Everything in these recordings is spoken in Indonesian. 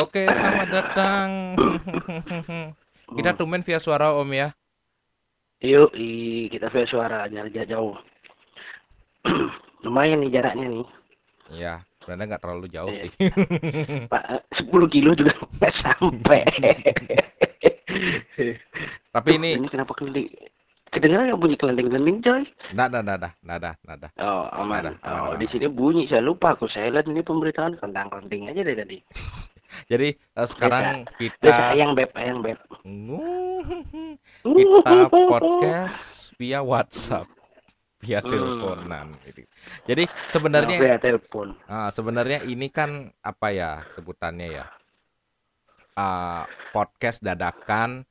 Oke, selamat datang. Kita tumben via suara Om ya. Yuk, kita via suara jarak jauh. Lumayan nih jaraknya nih. Iya, sebenarnya nggak terlalu jauh Iya. sih. Pak, eh, 10 kilo juga nggak sampai. Tapi ini ini kenapa kelending? Kedengaran nggak bunyi kelending-kelending, coy? nada nada nada nada. Oh, aman. Ada, aman, oh, aman. di sini bunyi. Saya lupa aku silent ini pemberitaan tentang kelending aja dari tadi. Jadi eh, sekarang Desa kita ayang beb, ayang beb. kita podcast via WhatsApp, via Hmm. teleponan. Jadi- Jadi sebenarnya via telepon. ah, sebenarnya ini kan apa ya sebutannya ya? Ah, podcast dadakan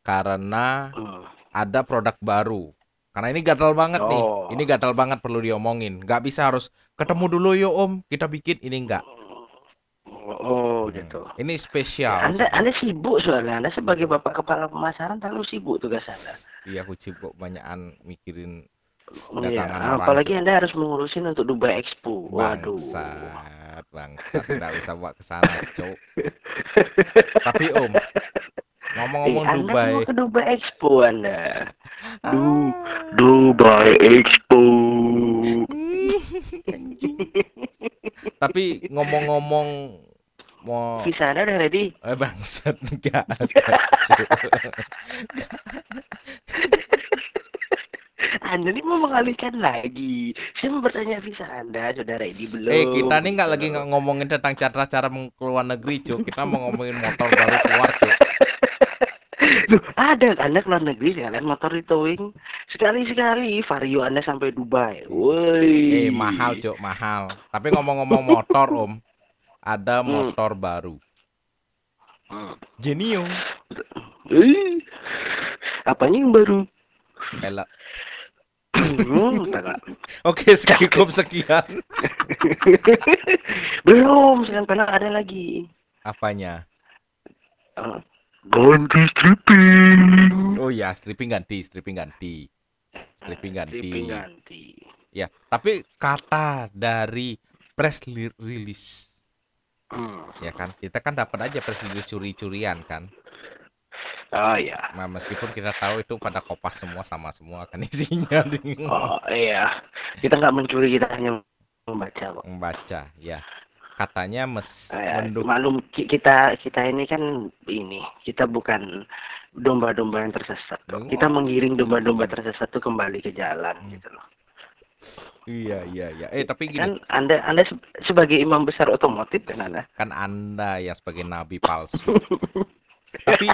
karena Hmm. ada produk baru. Karena ini gatal banget nih. Oh. Ini gatal banget perlu diomongin. Nggak bisa harus ketemu dulu yuk Om, kita bikin ini enggak. Oh, oh, Hmm. gitu. Ini spesial. Anda, Anda sibuk soalnya. Anda sebagai bapak kepala pemasaran terlalu sibuk tugas Anda. Iya aku sibuk banyakan mikirin Iya, Datangan orang apalagi Anda harus mengurusin untuk Dubai Expo. Waduh. bangsat, bangsat. Nggak bisa bawa ke sana, Cok. Tapi Om, ngomong-ngomong Eh, Anda Dubai. mau ke Dubai Expo Anda. Du Ah. Dubai Expo. Tapi ngomong-ngomong mau Visa Anda udah ready? eh bangsat enggak. Anda ini mau mengalihkan lagi. Saya mau bertanya visa Anda sudah ready belum? Eh kita nih nggak lagi nggak ngomongin tentang cara-cara mau keluar negeri, Cuk. Kita mau ngomongin motor baru keluar, Cuk. Loh, ada Anda keluar negeri sekalian motor di towing. Sekali-sekali Vario Anda sampai Dubai. Woi. Eh mahal, Cuk, mahal. Tapi ngomong-ngomong motor, Om, ada Hmm. motor baru. Hmm. Genio. Eh, apanya yang baru? Pelek. Hmm. Oke, cukup sekian. Belum, sekarang penak ada lagi. Apanya? Eh, ganti stripping. Oh ya, stripping ganti, stripping ganti. Stripping ganti. Stripping ganti. Ya, tapi kata dari press release, Hmm. ya kan? Kita kan dapat aja release curi-curian kan. Oh ya. Nah, meskipun kita tahu itu pada kopas semua sama semua kan isinya Oh iya. Kita nggak mencuri, kita hanya membaca kok. membaca, ya. Katanya mes Eh, menduk- maklum kita kita ini kan ini kita bukan domba-domba yang tersesat kok. Oh. Kita menggiring domba-domba tersesat itu kembali ke jalan Hmm. gitu loh. Iya, iya, iya. Eh, tapi gini, Kan Anda Anda se- sebagai imam besar otomotif kan Anda. kan Anda yang sebagai nabi palsu. tapi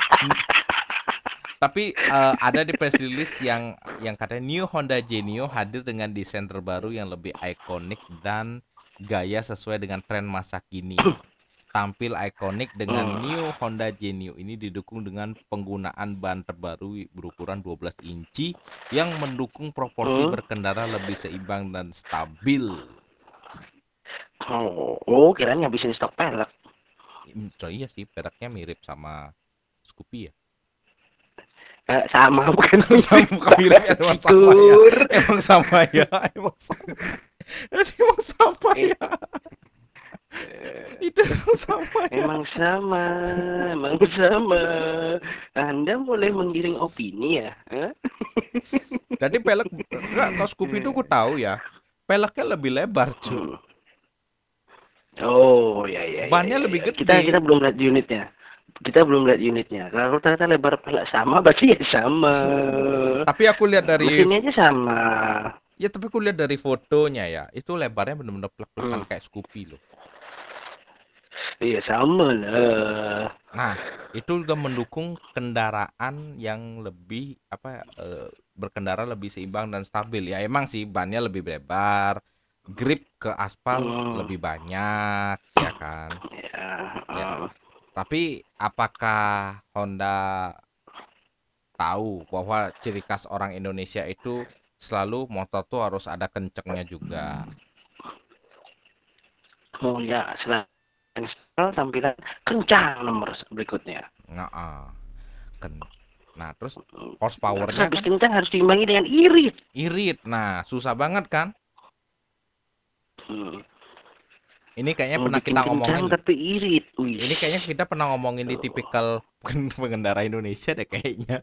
tapi eh, ada di press release yang yang katanya new Honda Genio hadir dengan desain terbaru yang lebih ikonik dan gaya sesuai dengan tren masa kini. Tampil ikonik dengan Hmm. new Honda Genio ini didukung dengan penggunaan ban terbaru berukuran 12 inci yang mendukung proporsi Hmm. berkendara lebih seimbang dan stabil. Oh, oh kirain ngabisin stok pelek. Hmm, So, iya sih, peraknya mirip sama Scoopy ya. Eh, sama bukan sama bukan mirip ya, emang sama ya. Emang sama ya, emang sama. Emang sama ya. Itu sama ya. Emang sama, emang sama. Anda boleh menggiring opini ya? eh? Jadi pelek enggak kalau Scoopy itu aku tahu ya. Peleknya lebih lebar, cuy. Hmm. Oh, ya ya. ya, Bannya ya, lebih ya. gede. Kita kita belum lihat unitnya. Kita belum lihat unitnya. Kalau ternyata lebar pelek sama, berarti ya sama. Tapi aku lihat dari Mesinnya aja sama. ya tapi aku lihat dari fotonya ya, itu lebarnya benar-benar plek-plekan Hmm. kayak Scoopy loh. Iya sama lah. Nah, itu juga mendukung kendaraan yang lebih apa eh, berkendara lebih seimbang dan stabil. Ya emang sih bannya lebih lebar, grip ke aspal Hmm. lebih banyak, ya kan. Ya. Ya. oh. Tapi apakah Honda tahu bahwa ciri khas orang Indonesia itu selalu motor tuh harus ada kencengnya juga. Oh ya, selain style, tampilan kencang nomor berikutnya. Nah, ah. Ken- nah terus Terus horsepowernya habis kan kencang harus diimbangi dengan irit. irit. Nah, susah banget kan? Hmm. Ini kayaknya Mau pernah kita ngomongin. tapi irit. Ini kayaknya kita pernah ngomongin di tipikal pengendara Indonesia deh kayaknya.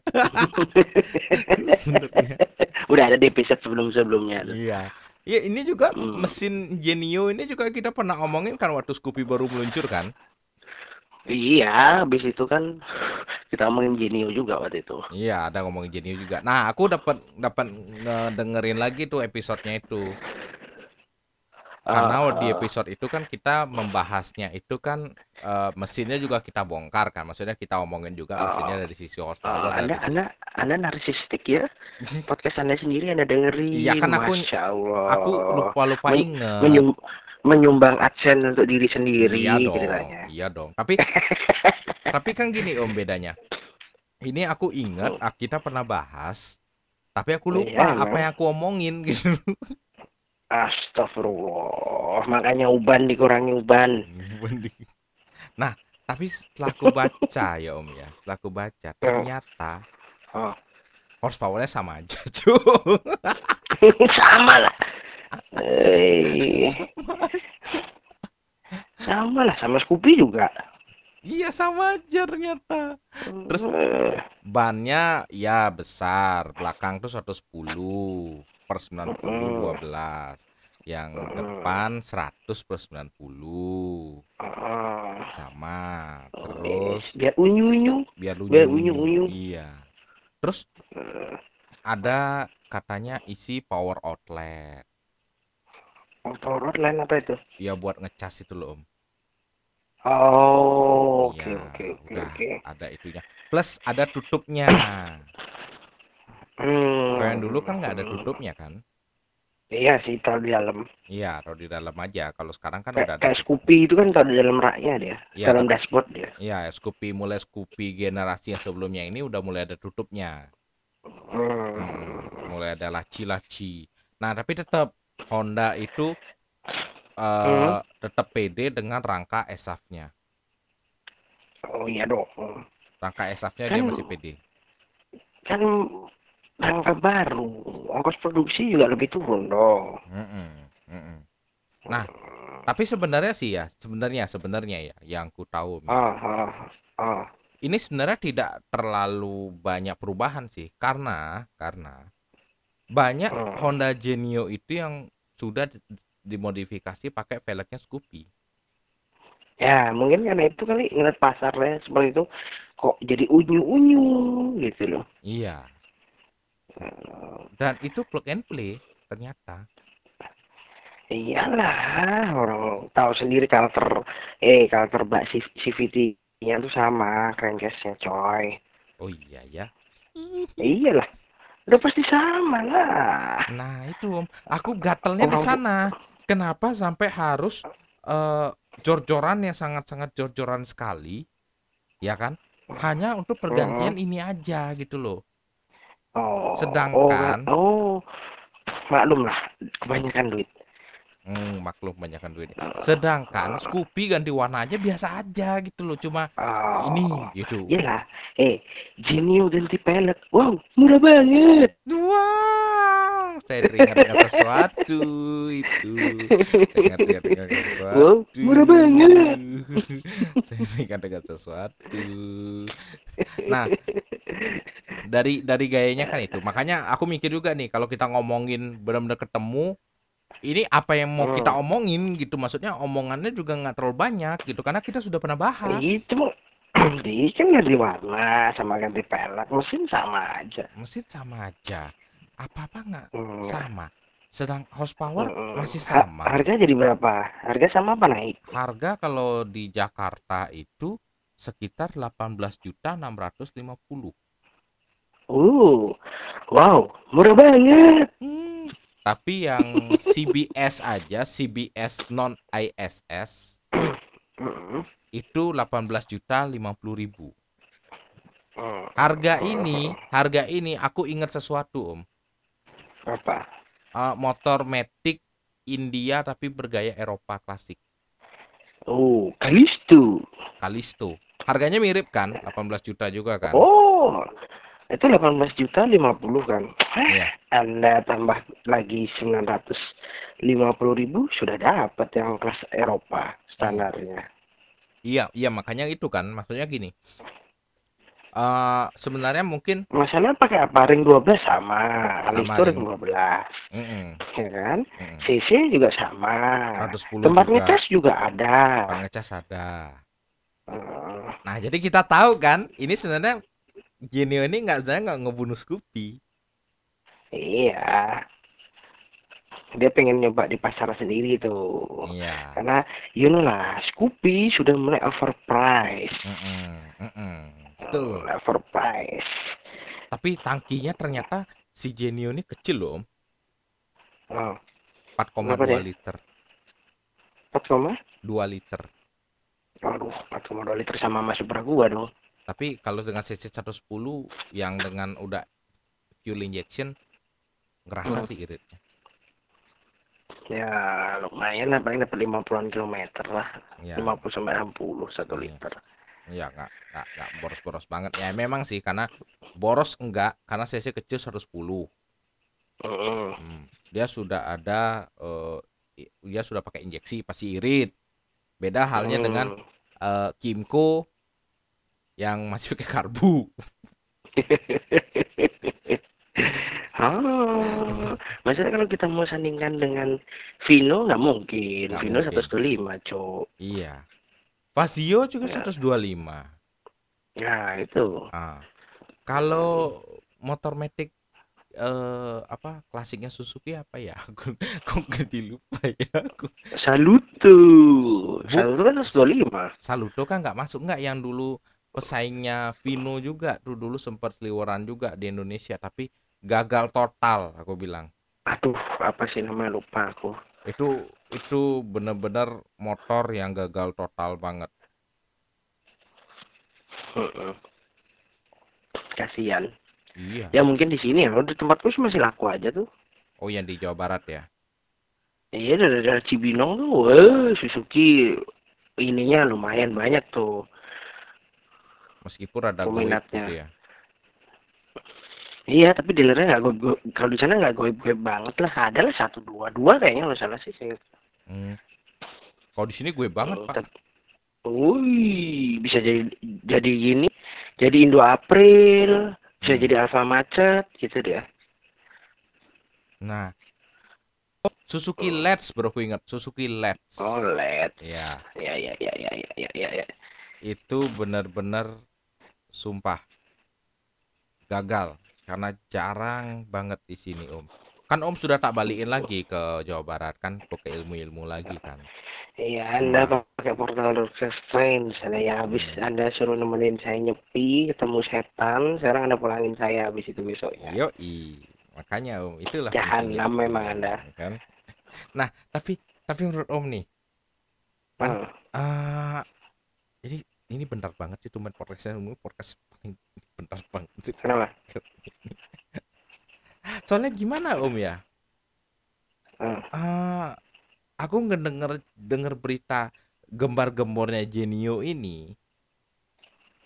Udah ada di episode sebelum-sebelumnya. Iya. Ya ini juga Hmm. mesin Genio ini juga kita pernah ngomongin kan waktu Scoopy baru meluncur kan? Iya, habis itu kan kita ngomongin Genio juga waktu itu. Iya, ada ngomongin Genio juga. Nah, aku dapat dapat dengerin lagi tuh episodenya itu. Karena Ah, di ah. episode itu kan kita membahasnya itu kan eh, mesinnya juga kita bongkar kan. Maksudnya kita omongin juga Ah. mesinnya dari sisi horsepower dari anda, sisi anda, anda narsistik ya? Podcast anda sendiri anda dengerin. Iya, kan aku- Masya Allah. aku lupa-lupa Men- inget. Menyum- menyumbang adsense untuk diri sendiri Iya dong, ceritanya. iya dong. Tapi tapi kan gini om bedanya. Ini aku ingat ah, kita pernah bahas, tapi aku lupa Iya, apa yang aku omongin gitu. Astagfirullah. Makanya uban dikurangi uban. Nah, tapi setelah aku baca ya om ya, setelah aku baca ternyata Oh. horsepowernya sama aja, cuy. sama lah. Eh, sama lah sama Scoopy juga. Iya sama aja ternyata. Terus Eh, bannya ya besar, belakang tuh 110 per 90 12. Yang depan 100 per 90. Sama. oh, Terus biar unyu unyu. biar lu biar unyu-unyu. Iya. Terus ada katanya isi power outlet. Motor lain apa itu? Ya buat ngecas itu loh, Om. Oh, oke Iya, oke oke ada itunya. Plus ada tutupnya. Hmm. Kalau yang dulu kan nggak ada tutupnya kan? Iya sih taruh di dalam. Iya, taruh di dalam aja. Kalau sekarang kan udah ada. kayak Scoopy itu kan taruh di dalam raknya dia. Iya, dalam dashboard dia. Iya, Scoopy mulai Scoopy generasi yang sebelumnya ini udah mulai ada tutupnya. Hmm. Hmm, mulai ada laci-laci. Nah, tapi tetap Honda itu eh Hmm. tetap pede dengan rangka ESAF-nya. Oh iya dong. Rangka ESAF-nya dia Kan- masih pede. Kan rangka baru. Ongkos produksi juga lebih turun dong. Mm-mm, mm-mm. Nah, tapi sebenarnya sih ya, sebenarnya sebenarnya ya, yang ku tahu Ah, ah, ah. ini sebenarnya tidak terlalu banyak perubahan sih, karena karena banyak Hmm. Honda Genio itu yang sudah di- dimodifikasi pakai velgnya Scoopy. Ya, mungkin karena itu kali ngeliat pasarnya seperti itu kok jadi unyu-unyu gitu loh. Iya, dan itu plug and play ternyata. Iyalah, orang tahu sendiri karakter eh karakter Mbak C- CVT-nya tuh sama crankcase-nya coy. Oh iya ya. Iyalah. Udah pasti sama lah. Nah, itu Om, aku gatelnya di sana. Kenapa sampai harus eh jor-joran yang sangat-sangat jor-joran sekali, ya kan? Hanya untuk pergantian ini aja gitu loh. Oh. Sedangkan- oh, oh, maklum lah, kebanyakan duit. Hmm, maklum banyakkan duitnya. Sedangkan Scoopy ganti warna aja biasa aja gitu loh, cuma Oh. ini gitu. Iyalah, eh, Genio ganti pelek. Wow, murah banget. Wah, saya teringat dengan sesuatu itu. Saya teringat dengan sesuatu. Wow, murah banget. saya teringat dengan sesuatu. Nah, dari dari gayanya kan itu. Makanya aku mikir juga nih kalau kita ngomongin benar-benar ketemu ini apa yang mau kita Hmm. omongin gitu maksudnya omongannya juga nggak terlalu banyak gitu karena kita sudah pernah bahas Itu di kan ganti warna sama ganti pelek, mesin sama aja. mesin sama aja apa-apa nggak Hmm. sama sedang horsepower Hmm. masih Ha- sama harga jadi berapa? Harga sama apa naik? harga kalau di Jakarta itu sekitar 18 juta 650 Uh, wow, murah banget. Hmm, tapi yang CBS aja CBS non ISS Mm, itu 18 juta 50 ribu mm. harga ini harga ini aku ingat sesuatu om Apa? Eh, motor Matic India tapi bergaya Eropa klasik Oh, Kalisto. Kalisto harganya mirip kan 18 juta juga kan Oh, itu 18 juta 50 kan? Iya. Anda tambah lagi 950 ribu sudah dapat yang kelas Eropa standarnya. Iya, iya makanya itu kan maksudnya gini. Eh sebenarnya mungkin Masalah pakai apa? Ring 12 sama, Sama Alisto ring ring. 12, mm-mm, ya kan? mm-mm, CC juga sama. 110 Tempat juga. ngecas juga ada. Bang ngecas ada. Eh, Nah, jadi kita tahu kan, ini sebenarnya Genio ini nggak sebenarnya nggak ngebunuh Scoopy. iya. Dia pengen nyoba di pasar sendiri tuh. Iya. Karena you know lah, Scoopy sudah mulai overpriced. Mm-mm, mm-mm. Betul. Overpriced. Tapi tangkinya ternyata si Genio ini kecil loh, Om. Oh, 4,2 Berapa deh? liter. 4, koma? 2 liter. Aduh, 4,2 liter sama Mas Supra gua dong. Tapi kalau dengan CC 110 yang dengan udah fuel injection ngerasa Hmm. sih iritnya. Ya, lumayan lah, paling dapat 50-an kilometer lah. Ya, 50 sampai 60 satu Iya. liter. Ya nggak nggak nggak boros-boros banget. Ya memang sih karena boros enggak karena CC kecil 110. Mm-mm. Hmm, Dia sudah ada eh, i- dia sudah pakai injeksi pasti irit. Beda halnya dengan Hmm. eh, Kimco yang masih pakai karbu. Oh, maksudnya kalau kita mau sandingkan dengan Vino nggak mungkin. Nggak Vino mungkin. 115, Cok. Iya. Vasio juga Ya. 125. Nah, itu. Ah. Kalau motor metik eh apa klasiknya Suzuki apa ya? Aku kok jadi lupa ya aku. Saluto. Saluto kan 125. Saludo kan nggak masuk nggak yang dulu pesaingnya Vino juga tuh dulu sempat seliweran juga di Indonesia tapi gagal total aku bilang. Aduh, apa sih namanya lupa aku. Itu itu bener-bener motor yang gagal total banget. Mm-mm. Kasihan. Iya. Ya mungkin di sini ya, di tempatku sih masih laku aja tuh. Oh yang di Jawa Barat ya. Iya dari, dari Cibinong tuh, wah, Suzuki ininya lumayan banyak tuh. Meskipun ada Peminatnya. gitu ya. Iya, tapi dealernya nggak goib- kalau di sana nggak goib goib banget lah. Ada lah satu dua dua kayaknya kalau salah sih. Saya. Hmm. Kalau di sini gue banget Hmm, pak. Wih, bisa jadi jadi gini, jadi Indo April, bisa Hmm. jadi Alfa Macet gitu dia. Nah, oh, Suzuki Let's bro, aku ingat Suzuki Let's. Oh, LED. Ya, Ya, ya, ya, ya, ya, ya, ya, ya. itu benar-benar sumpah gagal karena jarang banget di sini Om. Kan Om sudah tak balikin lagi ke Jawa Barat kan, ke ilmu-ilmu lagi kan. Iya, Anda Nah. pakai portal Doctor Strange. Anda ya habis Hmm. Anda suruh nemenin saya nyepi, ketemu setan, sekarang Anda pulangin saya habis itu besoknya. Yoi, makanya Om, itulah Jahanam memang Anda. Kan? Nah, tapi tapi menurut Om nih, Pan- Hmm. ah ini ini benar banget sih tuh podcastnya podcast paling benar banget sih. Kenapa? Soalnya gimana Om ya? Hmm. Ah, aku ngedenger denger berita gembar-gembornya Genio ini,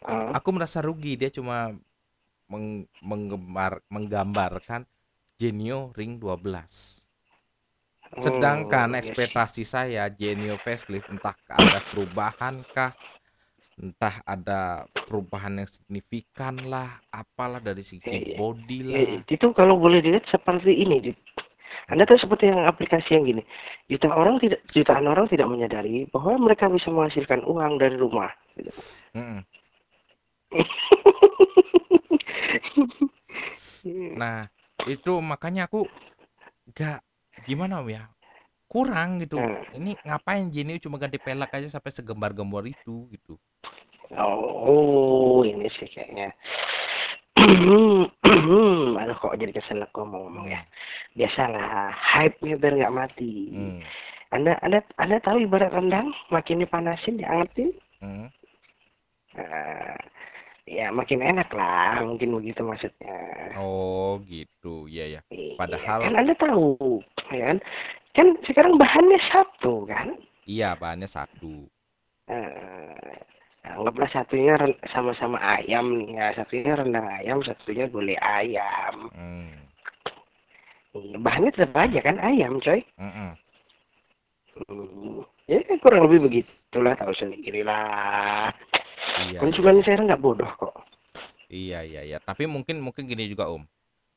Hmm. aku merasa rugi dia cuma meng- menggembar menggambarkan Genio Ring 12. Sedangkan Oh, ekspektasi saya Genio facelift entah ada perubahan kah, entah ada perubahan yang signifikan lah, apalah dari sisi Iya, body Ya, lah. itu kalau boleh dilihat seperti ini, Dit. Anda tahu seperti yang aplikasi yang gini. Jutaan orang tidak jutaan orang tidak menyadari bahwa mereka bisa menghasilkan uang dari rumah. Gitu. Nah, itu makanya aku gak gimana Om ya? Kurang gitu. Hmm. Ini ngapain Genio cuma ganti pelek aja sampai segembar-gembor itu gitu. Oh, ini sih kayaknya. Aduh kok jadi kesel aku ngomong ya. Biasalah, hype-nya biar nggak mati. Hmm. Anda, anda, anda tahu ibarat rendang, makin dipanasin, diangetin, Hmm. nah, ya makin enak lah, mungkin begitu maksudnya. Oh, gitu. Iya ya. Iya, Padahal- kan anda tahu, ya kan? Kan sekarang bahannya satu kan? Iya, bahannya satu. Eh, anggaplah satunya sama-sama ayam nih ya, satunya rendang ayam, satunya gulai ayam. Hmm. bahannya tetap aja kan ayam coy Mm-mm. Hmm, ya kurang lebih begitulah tahu sendiri lah Iya, konsumen saya nggak bodoh kok iya, iya, iya. Tapi mungkin mungkin gini juga Om.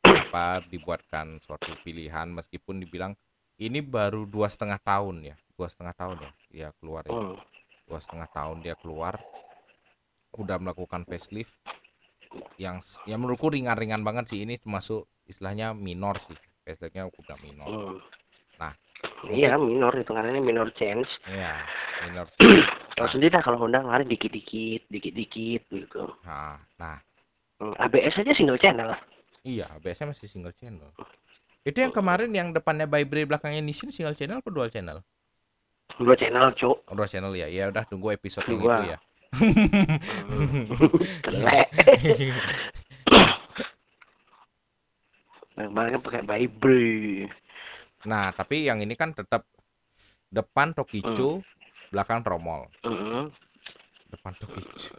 Apa dibuatkan suatu pilihan meskipun dibilang ini baru dua setengah tahun ya, dua setengah tahun ya, dia keluar ya. Hmm. dua setengah tahun dia keluar udah melakukan facelift yang yang menurutku ringan-ringan banget sih ini termasuk istilahnya minor sih faceliftnya bilang minor Hmm. Nah, iya minor hitungannya minor change ya minor Tahu sendiri lah kalau Honda kemarin dikit-dikit, dikit-dikit gitu. nah, nah Hmm, ABS aja single channel. iya biasanya masih single channel itu yang kemarin yang depannya Vibre belakangnya Nissin single channel atau dual channel Dua channel, cuk. oh, dual channel ya ya udah tunggu episode yang Dua. itu ya Telek. Bang pakai Vibre. nah tapi yang ini kan tetap depan Tokicho belakang tromol Hmm. depan Tokicho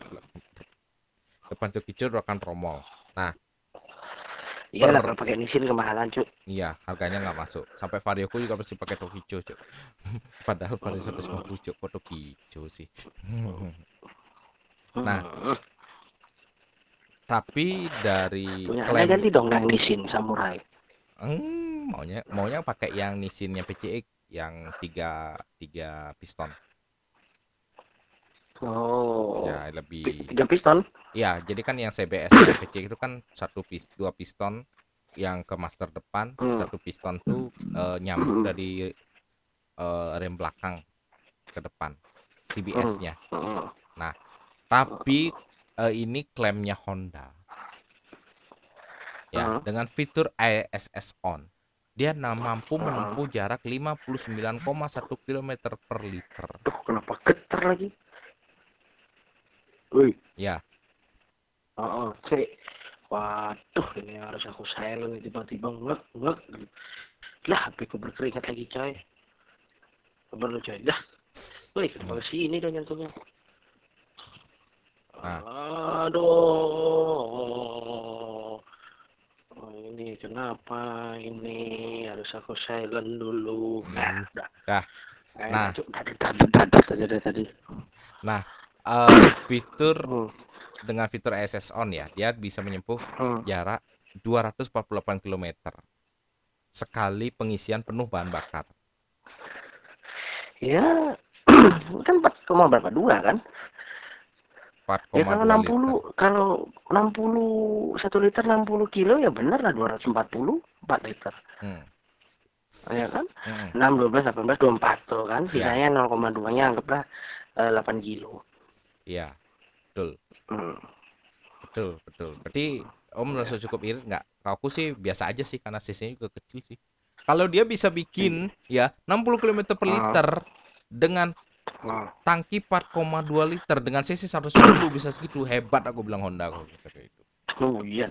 depan Tokicho belakang tromol Iya Per- kalau pakai Nissin kemahalan, cuk. iya harganya nggak masuk. Sampai Varioku juga pasti pakai Tokicho cuk. Padahal Vario 150 cuk kok Tokicho sih? Nah, Hmm. tapi dari punya klaim ganti dong yang Nissin Samurai. Hmm, maunya maunya pakai yang Nissinnya PCX yang tiga tiga piston Oh. ya lebih Tiga piston. ya jadi kan yang CBS nya PCX itu kan satu pis dua piston yang ke master depan Hmm. satu piston tuh eh, nyambung Hmm. dari eh, rem belakang ke depan CBS-nya Hmm. tapi eh, ini klaimnya Honda ya Hmm. dengan fitur ISS on dia mampu Hmm. menempuh jarak 59,1 km per liter Tuh, kenapa getar lagi? Wih. ya Oh, oh, cek. Waduh, ini harus aku silent tiba-tiba ngek ngek. Lah, HP ku berkeringat lagi, coy. Kabar lu, coy. Dah. Wih, kenapa Hmm. sini dong nyantungnya? Nah. Aduh. Oh, ini kenapa ini harus aku silent dulu. Hmm. Nah, udah. Dah. Eh, Nah. cuk, tadi tadi tadi tadi tadi Eh, fitur Hmm. dengan fitur ISS on ya dia bisa menempuh Hmm. jarak 248 km sekali pengisian penuh bahan bakar Ya, kan 4, berapa? Dua kan? 4,2 Ya kalau 60 liter kalau 60 1 liter 60 kilo ya benar lah 240 4 liter. Hmm, Ya kan? hmm, 6 12 18 24 tuh kan. Ya. Sisanya 0,2-nya anggaplah eh, 8 kilo. Iya betul. Hmm. betul betul. Berarti om merasa cukup irit nggak? Kalau aku sih biasa aja sih karena cc juga kecil sih. Kalau dia bisa bikin ya 60 km per Ah. liter dengan Oh. tangki 4,2 liter dengan cc 110 bisa segitu hebat aku bilang Honda bisa kayak itu Oh iya.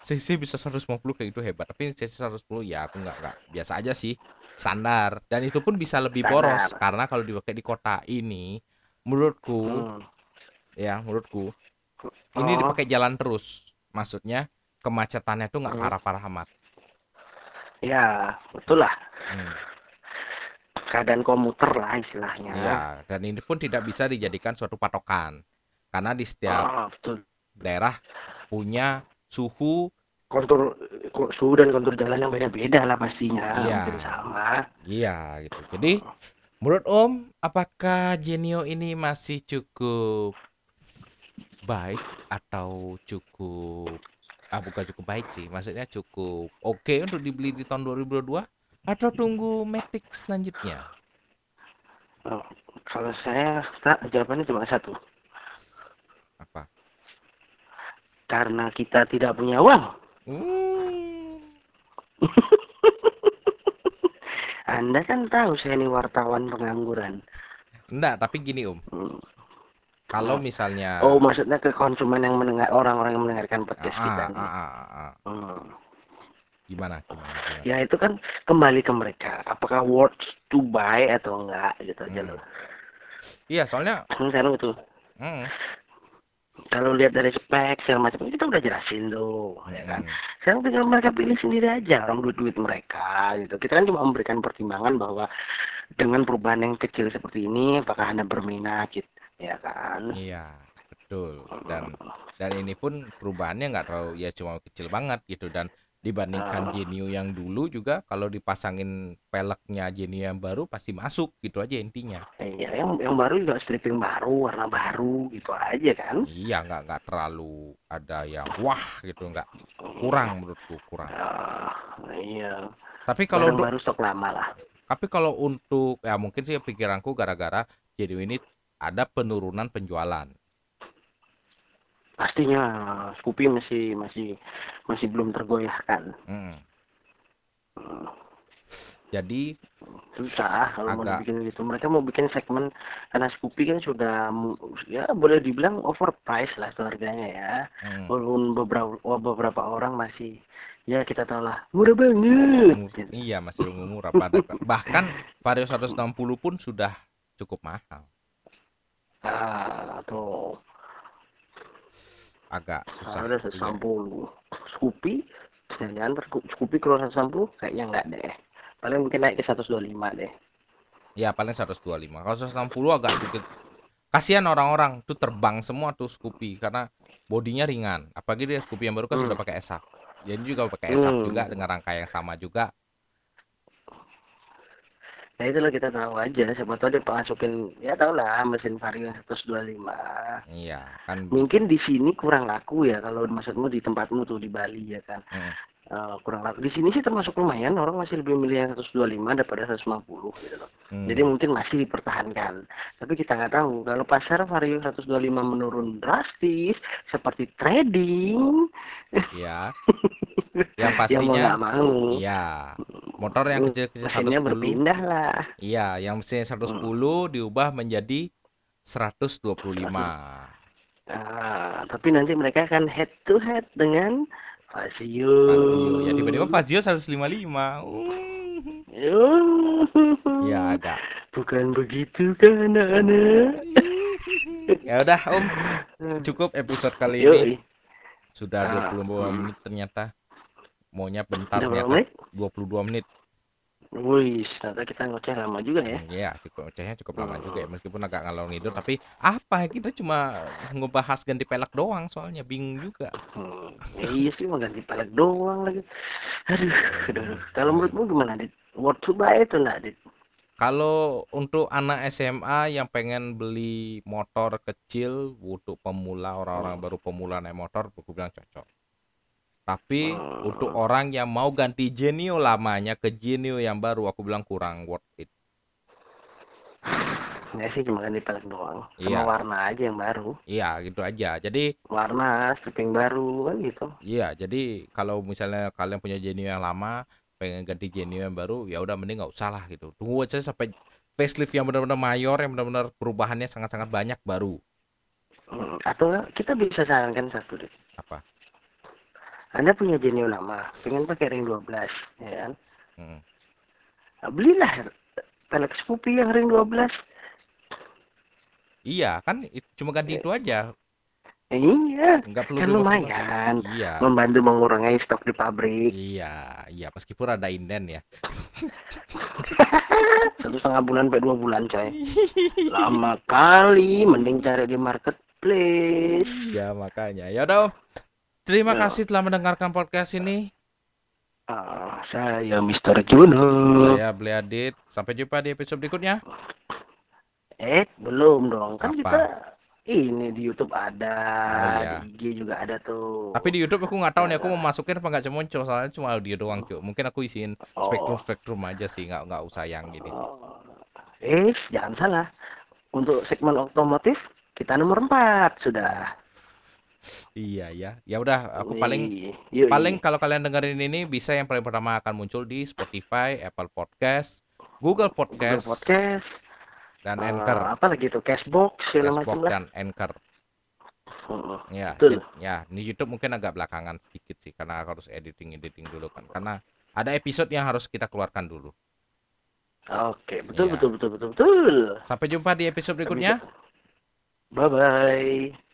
Cc bisa 150 kayak itu hebat. Tapi cc 110 ya aku nggak nggak. Biasa aja sih standar dan itu pun bisa lebih boros Standar. karena kalau dipakai di kota ini menurutku Hmm. ya menurutku ini Oh. dipakai jalan terus maksudnya kemacetannya tuh nggak Hmm. parah-parah amat Ya, betul lah. Hmm, Keadaan komuter lah istilahnya. ya dan ini pun tidak bisa dijadikan suatu patokan karena di setiap Ah, betul. daerah punya suhu Kontur ko- suhu dan kontur jalan yang beda-beda lah pastinya. Iya. Mungkin sama. iya gitu jadi menurut Om apakah Genio ini masih cukup baik atau cukup ah bukan cukup baik sih maksudnya cukup oke untuk dibeli di tahun 2022 atau tunggu Matic selanjutnya Oh, kalau saya tak, jawabannya cuma satu. apa Karena kita tidak punya uang. Hmm, Anda kan tahu saya ini wartawan pengangguran. enggak tapi gini Om Hmm. kalau misalnya Oh, maksudnya ke konsumen yang mendengar orang-orang yang mendengarkan podcast ah, kita. ah, ah, ah, ah. Hmm. gimana gimana, gimana? Ya itu kan kembali ke mereka. Apakah worth to buy atau enggak gitu aja Hmm. loh. iya soalnya Hmm, sekarang itu. hmm, Kalau lihat dari spek segala macam kita udah jelasin tuh, ya kan. hmm, Sekarang tinggal mereka pilih sendiri aja orang duit-duit mereka gitu. Kita kan cuma memberikan pertimbangan bahwa dengan perubahan yang kecil seperti ini apakah Anda berminat gitu ya kan? Iya, betul. Dan dan ini pun perubahannya nggak terlalu ya cuma kecil banget gitu dan dibandingkan Ah. Genio yang dulu juga kalau dipasangin peleknya Genio yang baru pasti masuk gitu aja intinya. Iya, yang yang baru juga stripping baru, warna baru gitu aja kan. Iya, nggak nggak terlalu ada yang wah gitu nggak kurang menurutku kurang. Ah, iya. Tapi kalau untuk baru stok lama lah. tapi kalau untuk ya mungkin sih pikiranku gara-gara Genio ini ada penurunan penjualan. Pastinya Scoopy masih masih masih belum tergoyahkan. Mm. Hmm, Jadi Susah kalau mau Agak- dibikin gitu. Mereka mau bikin segmen karena Scoopy kan sudah ya boleh dibilang overpriced lah harganya ya. mm, Walaupun beberapa beberapa orang masih ya kita tahu lah murah banget. Mur-. Iya masih murah pada bahkan Vario 160 pun sudah cukup mahal Ah, tuh. Agak susah Ada Iya. 160. Scoopy, jangan Scoopy keluar 160 kayaknya enggak deh. Paling mungkin naik ke 125 deh. ya paling 125 kalau 160 agak sedikit kasihan orang-orang tuh terbang semua tuh Scoopy karena bodinya ringan apalagi dia Scoopy yang baru kan Hmm. sudah pakai esap jadi juga pakai esap Hmm. juga dengan rangka yang sama juga Nah itu loh kita tahu aja, siapa tahu dia masukin, ya tau lah mesin Vario 125. iya kan bisa. Mungkin di sini kurang laku ya kalau maksudmu di tempatmu tuh di Bali ya kan. Mm. Eh, kurang laku. Di sini sih termasuk lumayan, orang masih lebih milih yang 125 daripada 150 gitu loh. Hmm. Jadi mungkin masih dipertahankan. Tapi kita nggak tahu kalau pasar Vario 125 menurun drastis seperti trading, ya yang ya mau pastinya nggak mau. iya motor yang Hmm, kecil-kecil mesinnya 110 berpindah lah. Iya, yang mesin 110 diubah menjadi 125. Ah, tapi nanti mereka akan head to head dengan Fazio. Fazio. Ya tiba-tiba Fazio 155. Hmm. Ya agak. Bukan begitu kan anak-anak? Ya udah Om, cukup episode kali ini. Yoi. Sudah Ah, 22 hmm. menit ternyata. Maunya bentar ternyata menit? 22 menit. Wih, ternyata kita ngoceh lama juga ya. Iya, cukup ocehnya cukup lama Hmm. juga ya meskipun agak ngalor ngidul tapi apa ya kita cuma ngebahas ganti pelek doang soalnya bingung juga. Hmm. Ya, iya sih mau ganti pelek doang lagi. Aduh, aduh, aduh. Kalau menurutmu gimana, Dit? Worth to buy itu enggak, Dit? Kalau untuk anak SMA yang pengen beli motor kecil untuk pemula orang-orang Hmm. baru pemula naik motor, aku bilang cocok. Tapi Hmm. untuk orang yang mau ganti Genio lamanya ke Genio yang baru, aku bilang kurang worth it. Enggak sih cuma ganti pelek doang. Sama Iya. warna aja yang baru. Iya, gitu aja. Jadi, Warna, stripping baru kan gitu. iya, jadi kalau misalnya kalian punya Genio yang lama, pengen ganti Genio yang baru, ya udah mending nggak usah lah gitu. Tunggu aja sampai facelift yang benar-benar mayor, yang benar-benar perubahannya sangat-sangat banyak baru. Hmm, Atau kita bisa sarankan satu deh. Apa? Anda punya Genio lama, pengen pakai ring 12, ya kan? Hmm. Nah, belilah pelek Scoopy yang ring 12. Iya, kan cuma ganti itu aja. Iya, Nggak perlu kan lumayan. Iya. Membantu mengurangi stok di pabrik. Iya, iya meskipun ada inden ya. Satu setengah bulan sampai dua bulan, coy. Lama kali, mending cari di marketplace. Iya, makanya. Ya udah. Terima Ya. kasih telah mendengarkan podcast ini. Ah, saya Mr. Juno. Saya Beli Adit. Sampai jumpa di episode berikutnya. Eh, belum dong. Kan Apa? kita ini di YouTube ada, Oh, iya. di IG juga ada tuh. Tapi di YouTube aku nggak tahu nih aku mau masukin apa nggak cuma muncul soalnya cuma audio doang cuy. Mungkin aku isiin Oh. spektrum spektrum aja sih nggak nggak usah yang gini sih. Oh. Eh, jangan salah. Untuk segmen otomotif kita nomor 4 sudah. Iya ya. Ya udah aku paling yuk, paling yuk. kalau kalian dengerin ini bisa yang paling pertama akan muncul di Spotify, Apple Podcast, Google Google Podcast, Podcast, dan eh, Anchor, apa lagi tuh Cashbox Cashbox dan Anchor. Heeh. Ya, Betul. jad- ya, di YouTube mungkin agak belakangan sedikit sih karena harus editing editing dulu kan. Karena ada episode yang harus kita keluarkan dulu. Oke, betul, Iya. betul betul betul betul. Sampai jumpa di episode berikutnya. Bye bye.